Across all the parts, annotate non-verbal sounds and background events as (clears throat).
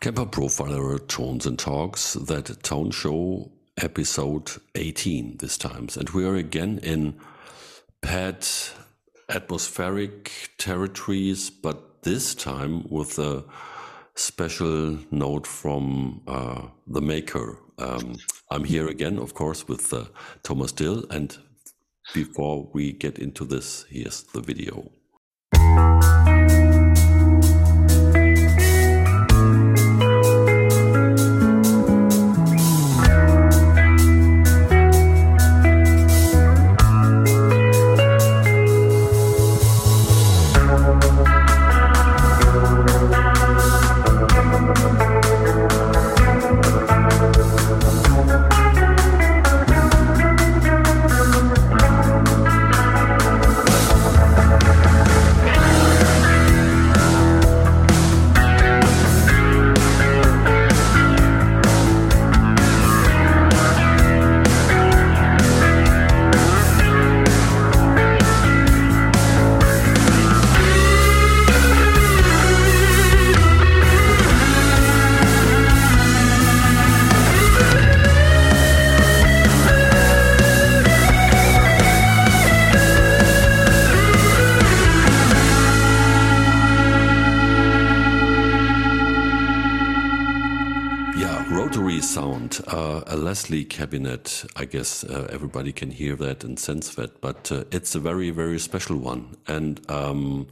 Kemper Profiler Tones and Talks, that tone show episode 18 this time. And we are again in pad atmospheric territories, but this time with a special note from uh, the maker. Um, I'm here again, of course, with uh, Thomas Dill. And before we get into this, here's the video. Leslie cabinet. I guess uh, everybody can hear that and sense that, but uh, it's a very, very special one. And um,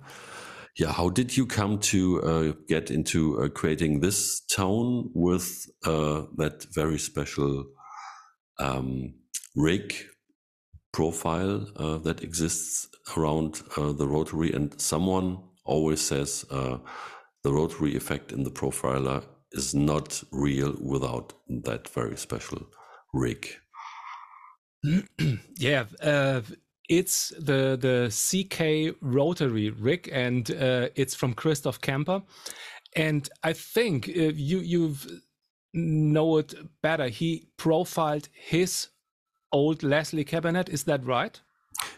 yeah, how did you come to uh, get into uh, creating this tone with uh, that very special um, rig profile uh, that exists around the rotary? And someone always says the rotary effect in the profiler is not real without that very special rig. (clears throat) yeah, uh, it's the the CK rotary rig, and uh, it's from Christoph Kemper. And I think uh, you you've know it better. He profiled his old Leslie cabinet. Is that right?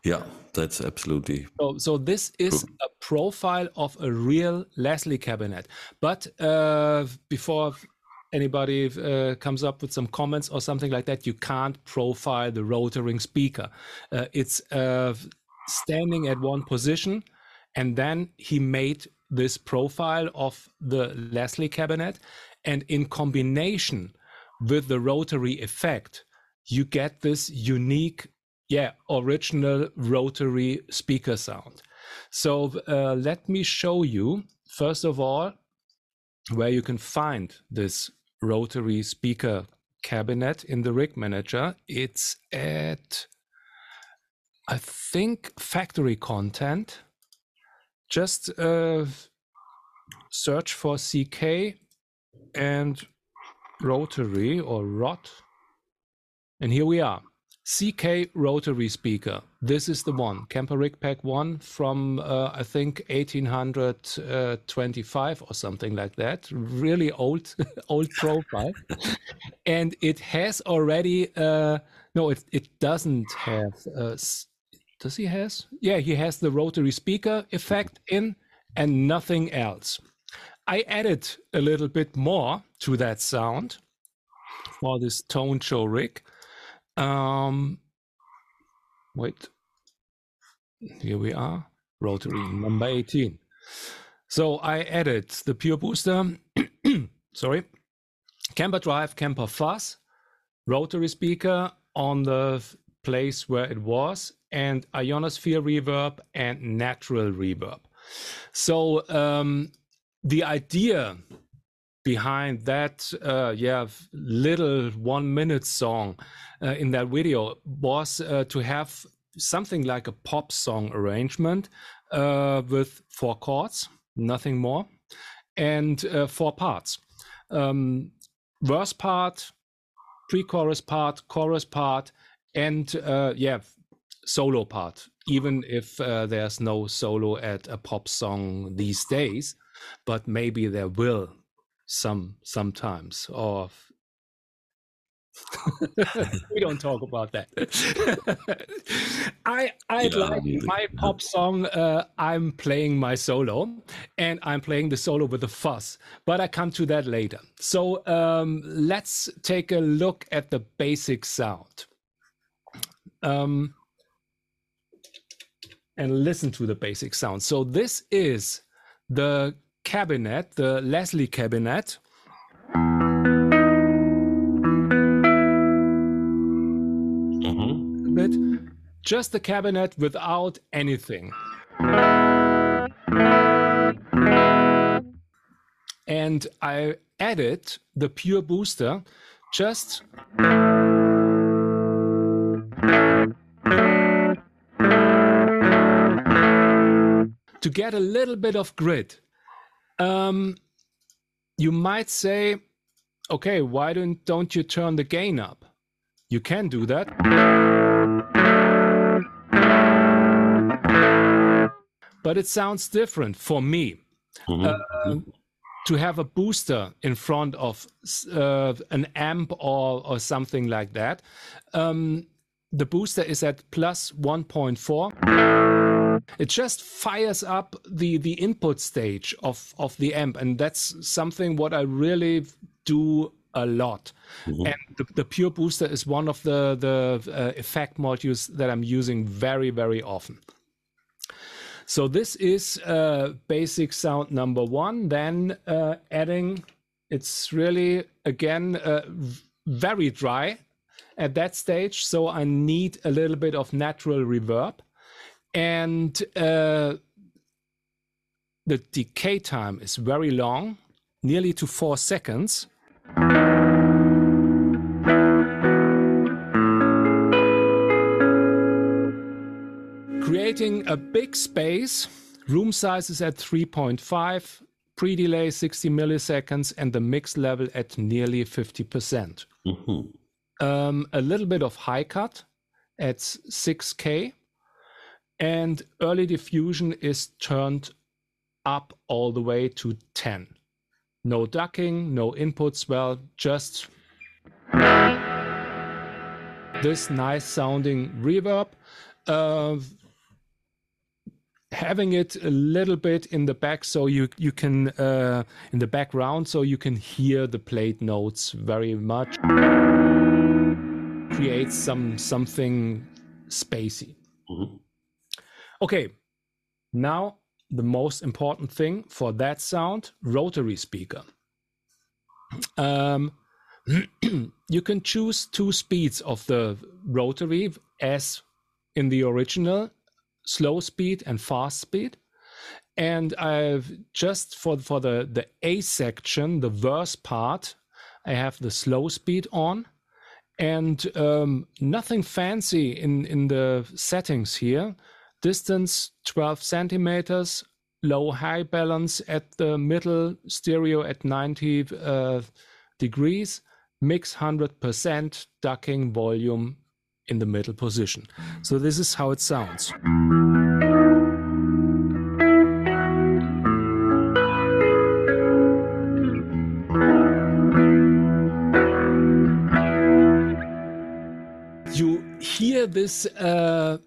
Yeah, that's absolutely. So, so this is a profile of a real Leslie cabinet. But uh, before anybody uh, comes up with some comments or something like that, you can't profile the rotoring speaker. Uh, it's uh, standing at one position, and then he made this profile of the Leslie cabinet, and in combination with the rotary effect, you get this unique yeah original rotary speaker sound. So uh, let me show you first of all where you can find this rotary speaker cabinet in the rig manager. It's at i think factory content. Just uh, search for ck and rotary or rot. And here we are CK rotary speaker. This is the one, Kemper Rig Pack 1 from, uh, I think, 1825 or something like that. Really old, (laughs) old profile. and it has already, uh, no, it, it doesn't have, uh, does he has? Yeah, he has the rotary speaker effect in and nothing else. I added a little bit more to that sound for this tone show rig. Um, wait, here we are, rotary number 18. So I added the pure booster, (clears throat) sorry, Kemper drive, Kemper fuzz, rotary speaker on the place where it was, and ionosphere reverb and natural reverb. So um, the idea behind that uh, yeah little one minute song uh, in that video was uh, to have something like a pop song arrangement uh, with four chords nothing more and uh, four parts. Um, verse part pre-chorus part chorus part and uh, yeah solo part even if there's no solo at a pop song these days but maybe there will some sometimes or (laughs) we don't talk about that. (laughs) I I'd yeah, like my pop song. Uh, I'm playing my solo, and I'm playing the solo with a fuzz. But I come to that later. So um, let's take a look at the basic sound. Um, and listen to the basic sound. So this is the cabinet, the Leslie cabinet. Mm-hmm. Bit, just the cabinet without anything. And I added the pure booster just to get a little bit of grit. Um, you might say, okay, why don't, don't you turn the gain up? You can do that. But it sounds different for me. Mm-hmm. Uh, to have a booster in front of uh, an amp or, or something like that. Um, the booster is at plus 1.4 it just fires up the the input stage of of the amp and that's something what i really do a lot mm-hmm. and the, the, pure booster is one of the the uh, effect modules that i'm using very very often so this is uh, basic sound number one then uh, adding it's really again uh, very dry at that stage. So I need a little bit of natural reverb. And uh, the decay time is very long, nearly to four seconds. Creating a big space, room size is at 3.5, pre-delay 60 milliseconds, and the mix level at nearly 50%. Mm-hmm um, a little bit of high cut at 6K, and early diffusion is turned up all the way to 10. No ducking, no inputs, well, just this nice sounding reverb. Uh, having it a little bit in the back so you you can uh, in the background so you can hear the played notes very much creates some something spacey. Mm-hmm. Okay, now the most important thing for that sound: rotary speaker. Um, (clears throat) you can choose two speeds of the rotary as in the original slow speed and fast speed. And i've just for for the the a section the verse part i have the slow speed on. And um, nothing fancy in in the settings here distance 12 centimeters low high balance at the middle stereo at 90 uh, degrees mix 100% ducking volume in the middle position. So this is how it sounds. You hear this uh,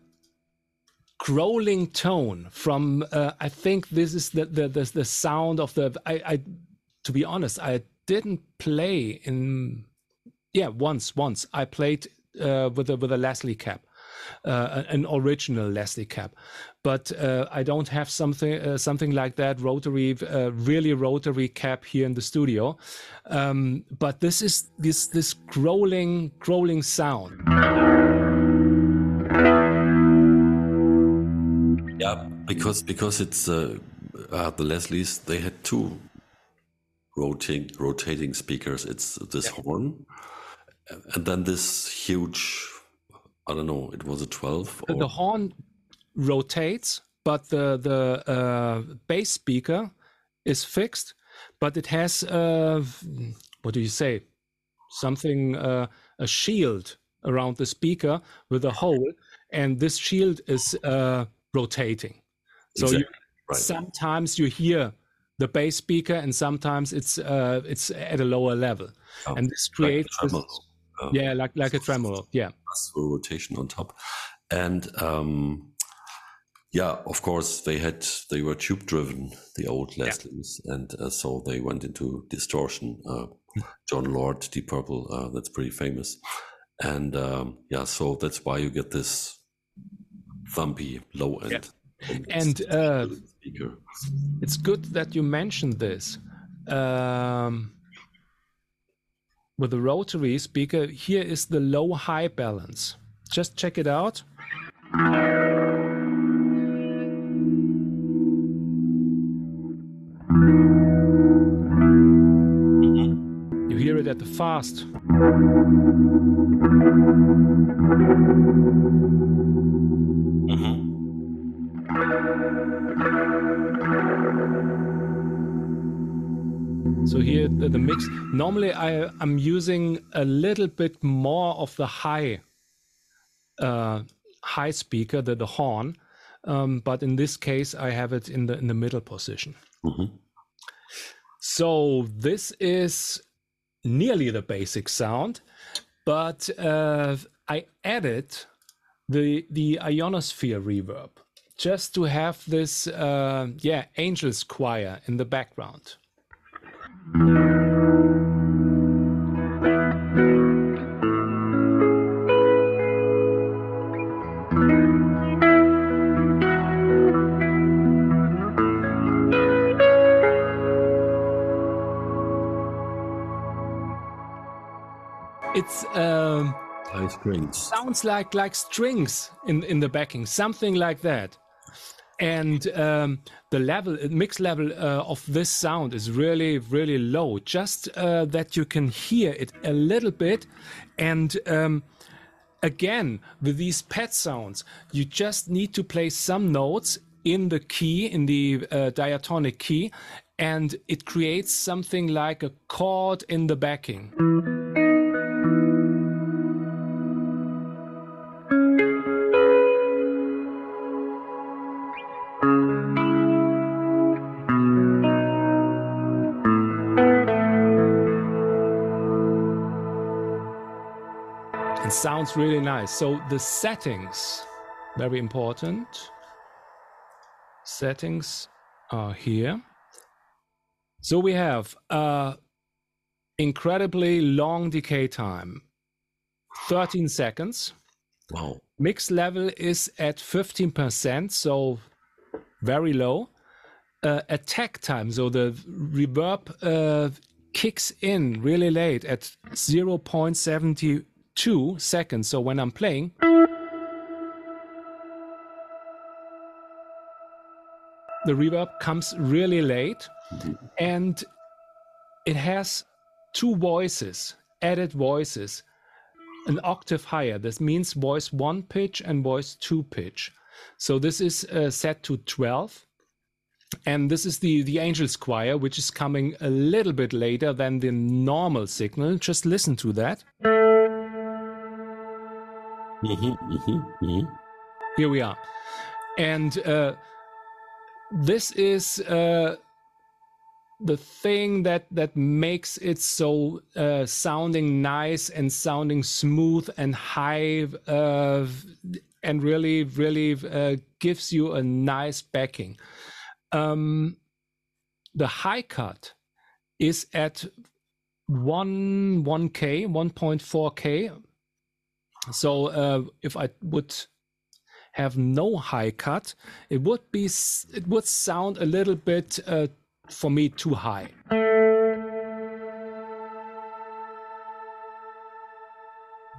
growling tone from. Uh, I think this is the, the the the, sound of the. I, I, to be honest, I didn't play in. Yeah, once once I played uh, with a with a Leslie cap. Uh, an original Leslie cap, but uh, I don't have something uh, something like that rotary, uh, really rotary cap here in the studio. Um, but this is this this growling growling sound. Because because it's uh, uh, the Leslies. They had two rotating rotating speakers. It's this yeah. horn, and then this huge. I don't know. It was a twelve. Or... The horn rotates, but the the uh, bass speaker is fixed. But it has uh, what do you say? Something uh, a shield around the speaker with a hole, and this shield is uh, rotating. So exactly. you, right. sometimes you hear the bass speaker, and sometimes it's uh, it's at a lower level, oh, and this creates like this, uh, yeah, like like a tremolo. Yeah, rotation on top, and um, yeah, of course they had they were tube driven, the old Leslies, and uh, so they went into distortion. Uh, Jon Lord, Deep Purple, uh, that's pretty famous, and um, yeah, so that's why you get this thumpy low end. And uh, it's good that you mentioned this. Um, with the rotary speaker, here is the low high balance. Just check it out. You hear it at the fast. So here the, the mix. Normally I I'm using a little bit more of the high uh, high speaker, the the horn, um, but in this case I have it in the in the middle position. Mhm. So this is nearly the basic sound, but uh, I added the the ionosphere reverb just to have this uh, yeah angels choir in the background. It's um, sounds like like strings in in the backing, something like that. And um, the level, mix level uh, of this sound is really, really low. Just uh, that you can hear it a little bit, and um, again with these pad sounds, you just need to play some notes in the key, in the uh, diatonic key, and it creates something like a chord in the backing. It sounds really nice. So the settings, very important. Settings are here. So we have uh, incredibly long decay time, 13 seconds. Wow. Mix level is at 15%, so very low. Uh, attack time, so the reverb uh, kicks in really late at 0.72 seconds. So when I'm playing, the reverb comes really late and it has two voices, added voices, an octave higher. This means voice one pitch and voice two pitch. So this is uh, set to 12. And this is the, the Angels Choir, which is coming a little bit later than the normal signal. Just listen to that. Mm-hmm, mm-hmm, mm-hmm. Here we are. And uh, this is uh, the thing that, that makes it so uh, sounding nice and sounding smooth and high and really, really uh, gives you a nice backing. Um, the high cut is at 1 1k 1.4k so uh, if I would have no high cut, it would be it would sound a little bit uh, for me too high.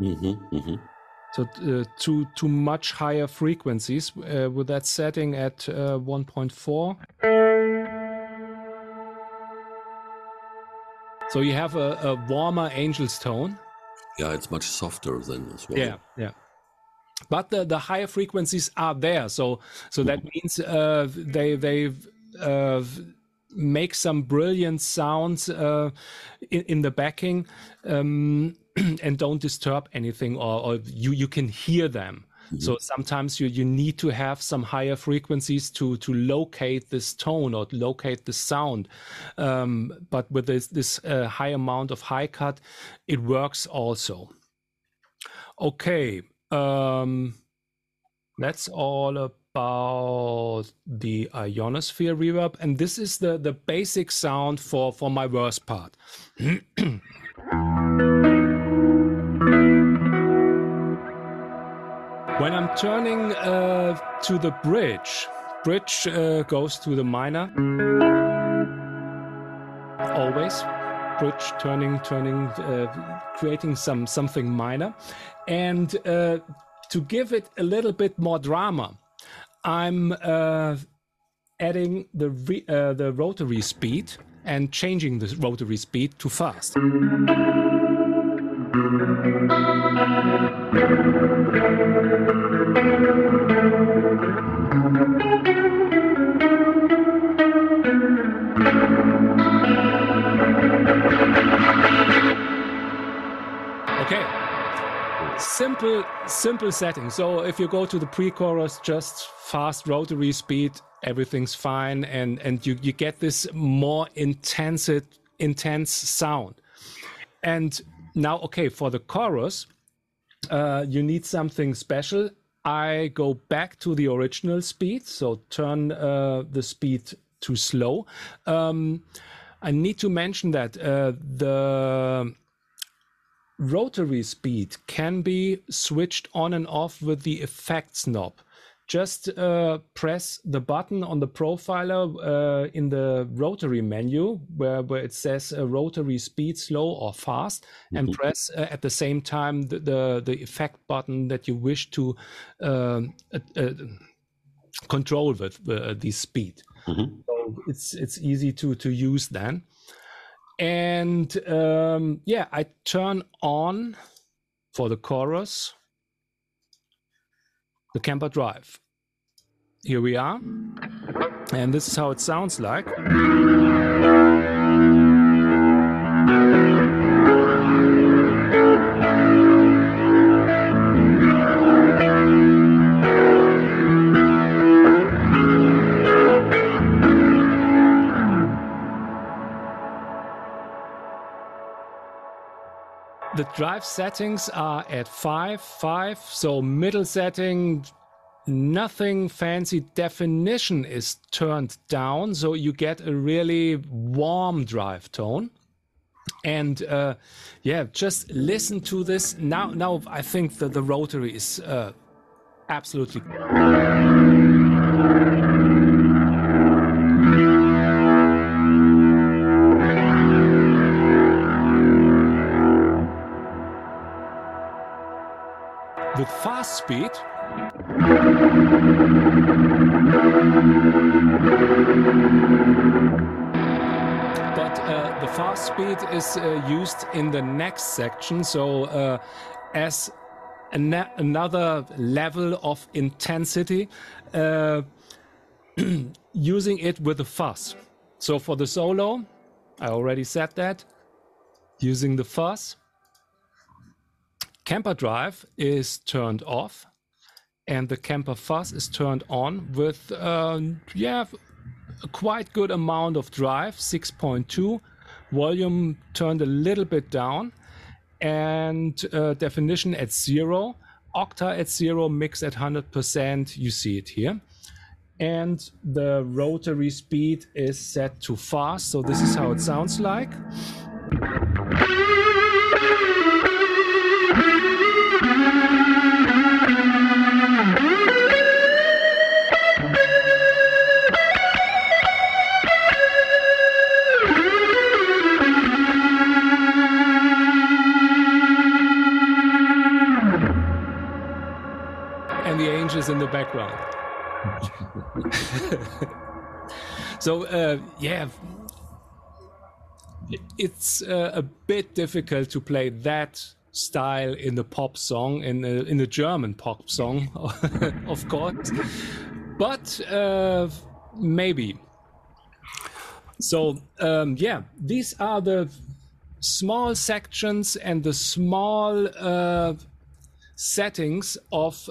Mhm, mhm. So uh, too too much higher frequencies uh, with that setting at uh, 1.4. So you have a, a warmer angel's tone. Yeah, it's much softer than as well. Yeah, yeah. But the, the higher frequencies are there, so so that means uh, they they uh, make some brilliant sounds uh, in, in the backing, um, (clears throat) and don't disturb anything, or, or you you can hear them. So sometimes you you need to have some higher frequencies to to locate this tone or locate the sound. Um, but with this this uh, high amount of high cut, it works also. Okay. Um, that's all about the ionosphere reverb, and this is the the basic sound for for my verse part. (clears throat) when I'm turning uh, to the bridge, bridge uh, goes to the minor. Always bridge turning, turning, uh, creating some something minor, and uh, to give it a little bit more drama, I'm uh, adding the re- uh, the rotary speed and changing the rotary speed to fast. Okay. Simple, simple setting. So if you go to the pre-chorus, just fast rotary speed, everything's fine, and and you you get this more intense intense sound. And now, okay, for the chorus, uh, you need something special. I go back to the original speed, so turn uh, the speed to slow. Um, I need to mention that uh, the rotary speed can be switched on and off with the effects knob. Just uh, press the button on the profiler uh, in the rotary menu where, where it says uh, rotary speed slow or fast and Mhm. press uh, at the same time the, the, the effect button that you wish to um, uh, uh, control with uh, the speed Mhm. so it's it's easy to to use then and um yeah i turn on for the chorus the Kemper drive here we are. And this is how it sounds like. The drive settings are at 5 5 so middle setting nothing fancy definition is turned down so you get a really warm drive tone. And uh, yeah just listen to this. Now now i think that the rotary is uh, absolutely with fast speed but uh, the fast speed is uh, used in the next section so uh, as ana- another level of intensity uh, (clears throat) using it with the fuzz. So for the solo i already said that using the fuzz Kemper drive is turned off and the Kemper fuzz is turned on with uh, yeah a quite good amount of drive 6.2 volume turned a little bit down. And uh, definition at zero. Octa at zero mix at 100% you see it here. And the rotary speed is set to fast. So this is how it sounds like the angels in the background. (laughs) so uh, yeah, it's uh, a bit difficult to play that style in the pop song in a, in a German pop song, (laughs) of course, but uh, maybe. So um, yeah, these are the small sections and the small uh, settings of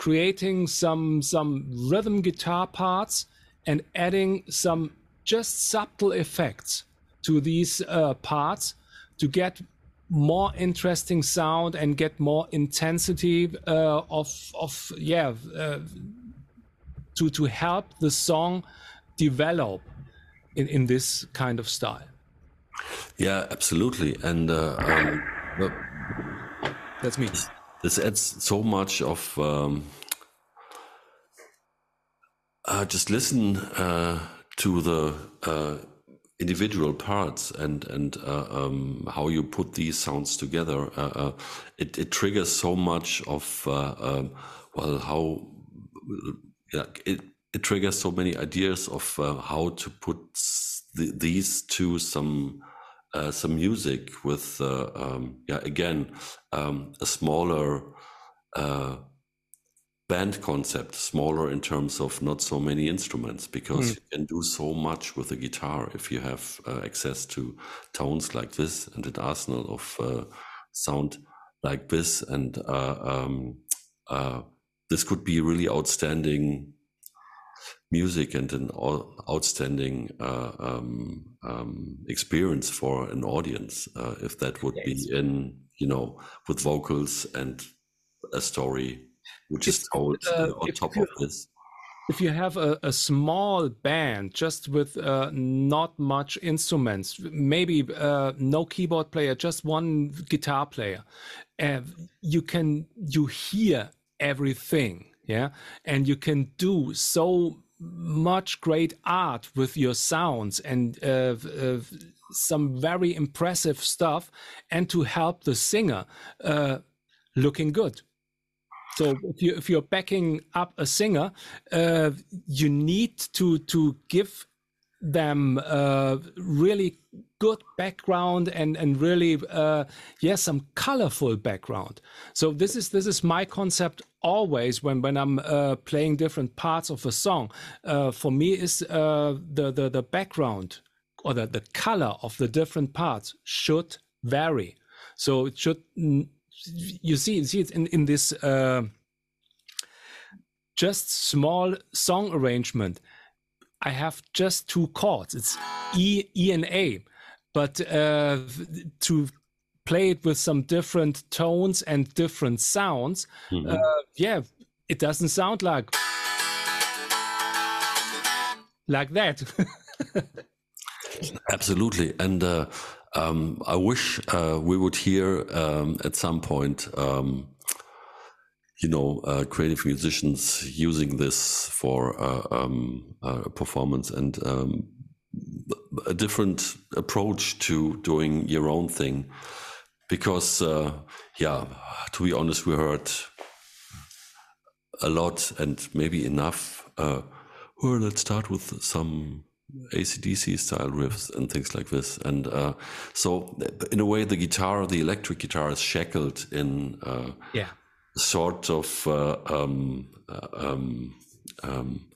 creating some some rhythm guitar parts and adding some just subtle effects to these uh, parts to get more interesting sound and get more intensity uh, of of yeah uh, to to help the song develop in in this kind of style. Yeah absolutely. And uh, um, that's me this adds so much of um, uh, just listen uh, to the uh, individual parts and and uh, um, how you put these sounds together. Uh, uh, it, it triggers so much of um, well how yeah it it triggers so many ideas of how to put the, these two some uh, some music with uh, um, yeah again um, a smaller uh, band concept smaller in terms of not so many instruments because mm. you can do so much with a guitar if you have uh, access to tones like this and an arsenal of uh, sound like this and uh, um, this could be really outstanding music and an outstanding uh, um, um, experience for an audience uh, if that would yes. be in you know with vocals and a story which if, is told uh, on top you, of this if you have a, a small band just with uh, not much instruments maybe uh, no keyboard player just one guitar player uh, you can you hear everything yeah? And you can do so much great art with your sounds and uh, uh, some very impressive stuff and to help the singer uh, looking good. So if you if you're backing up a singer uh, you need to to give them uh, really good background and and really uh, yes some colorful background. So this is this is my concept always when when i'm uh, playing different parts of a song. Uh, for me is uh, the, the the background or the, the color of the different parts should vary. So it should you see see it in in this uh, just small song arrangement I have just two chords. It's E, E and A. But uh, to play it with some different tones and different sounds, mm -hmm. uh, yeah, it doesn't sound like like that. (laughs) Absolutely, and uh, um, I wish uh, we would hear um, at some point um, you know, uh, creative musicians using this for uh, um, uh, performance and um, a different approach to doing your own thing. Because, uh, yeah, to be honest, we heard a lot and maybe enough. Uh, let's start with some ACDC style riffs and things like this. And uh, so, in a way, the guitar, the electric guitar, is shackled in yeah sort of uh, um, uh, um, um,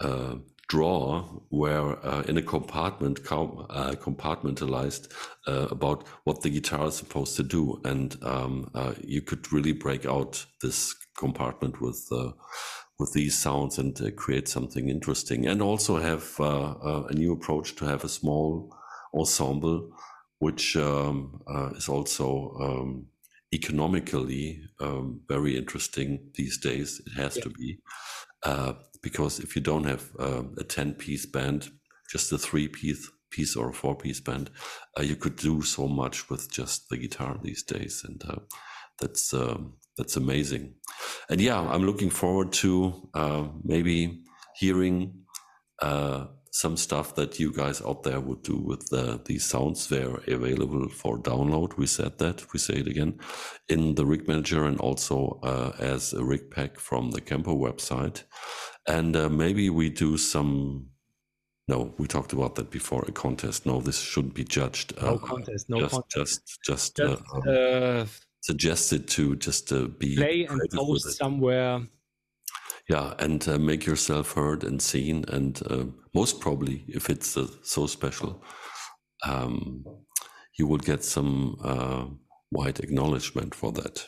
uh, drawer where uh, in a compartment uh, compartmentalized uh, about what the guitar is supposed to do. And um, you could really break out this compartment with with these sounds and create something interesting. And also have a new approach to have a small ensemble which um, is also um, economically um, very interesting these days. It has yeah. to be uh, because if you don't have uh, a ten-piece band, just a three-piece piece or a four-piece band, uh, you could do so much with just the guitar these days, and uh, that's um, that's amazing. And yeah, I'm looking forward to uh, maybe hearing uh, some stuff that you guys out there would do with the, these sounds. They're available for download. We said that. We say it again in the Rig Manager and also uh, as a rig pack from the Kemper website. And uh, maybe we do some. No, we talked about that before. A contest. No, this shouldn't be judged. No uh, contest. No just, contest. Just, just, just uh, um, uh, suggested to just be play and post somewhere yeah, and uh, make yourself heard and seen. And uh, most probably, if it's uh, so special, um, you will get some uh, wide acknowledgement for that.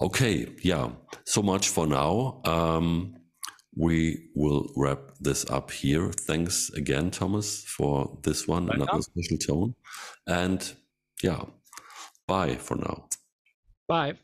Okay, yeah, so much for now. Um, we will wrap this up here. Thanks again, Thomas, for this one, another special tone. And yeah, Bye for now. Bye.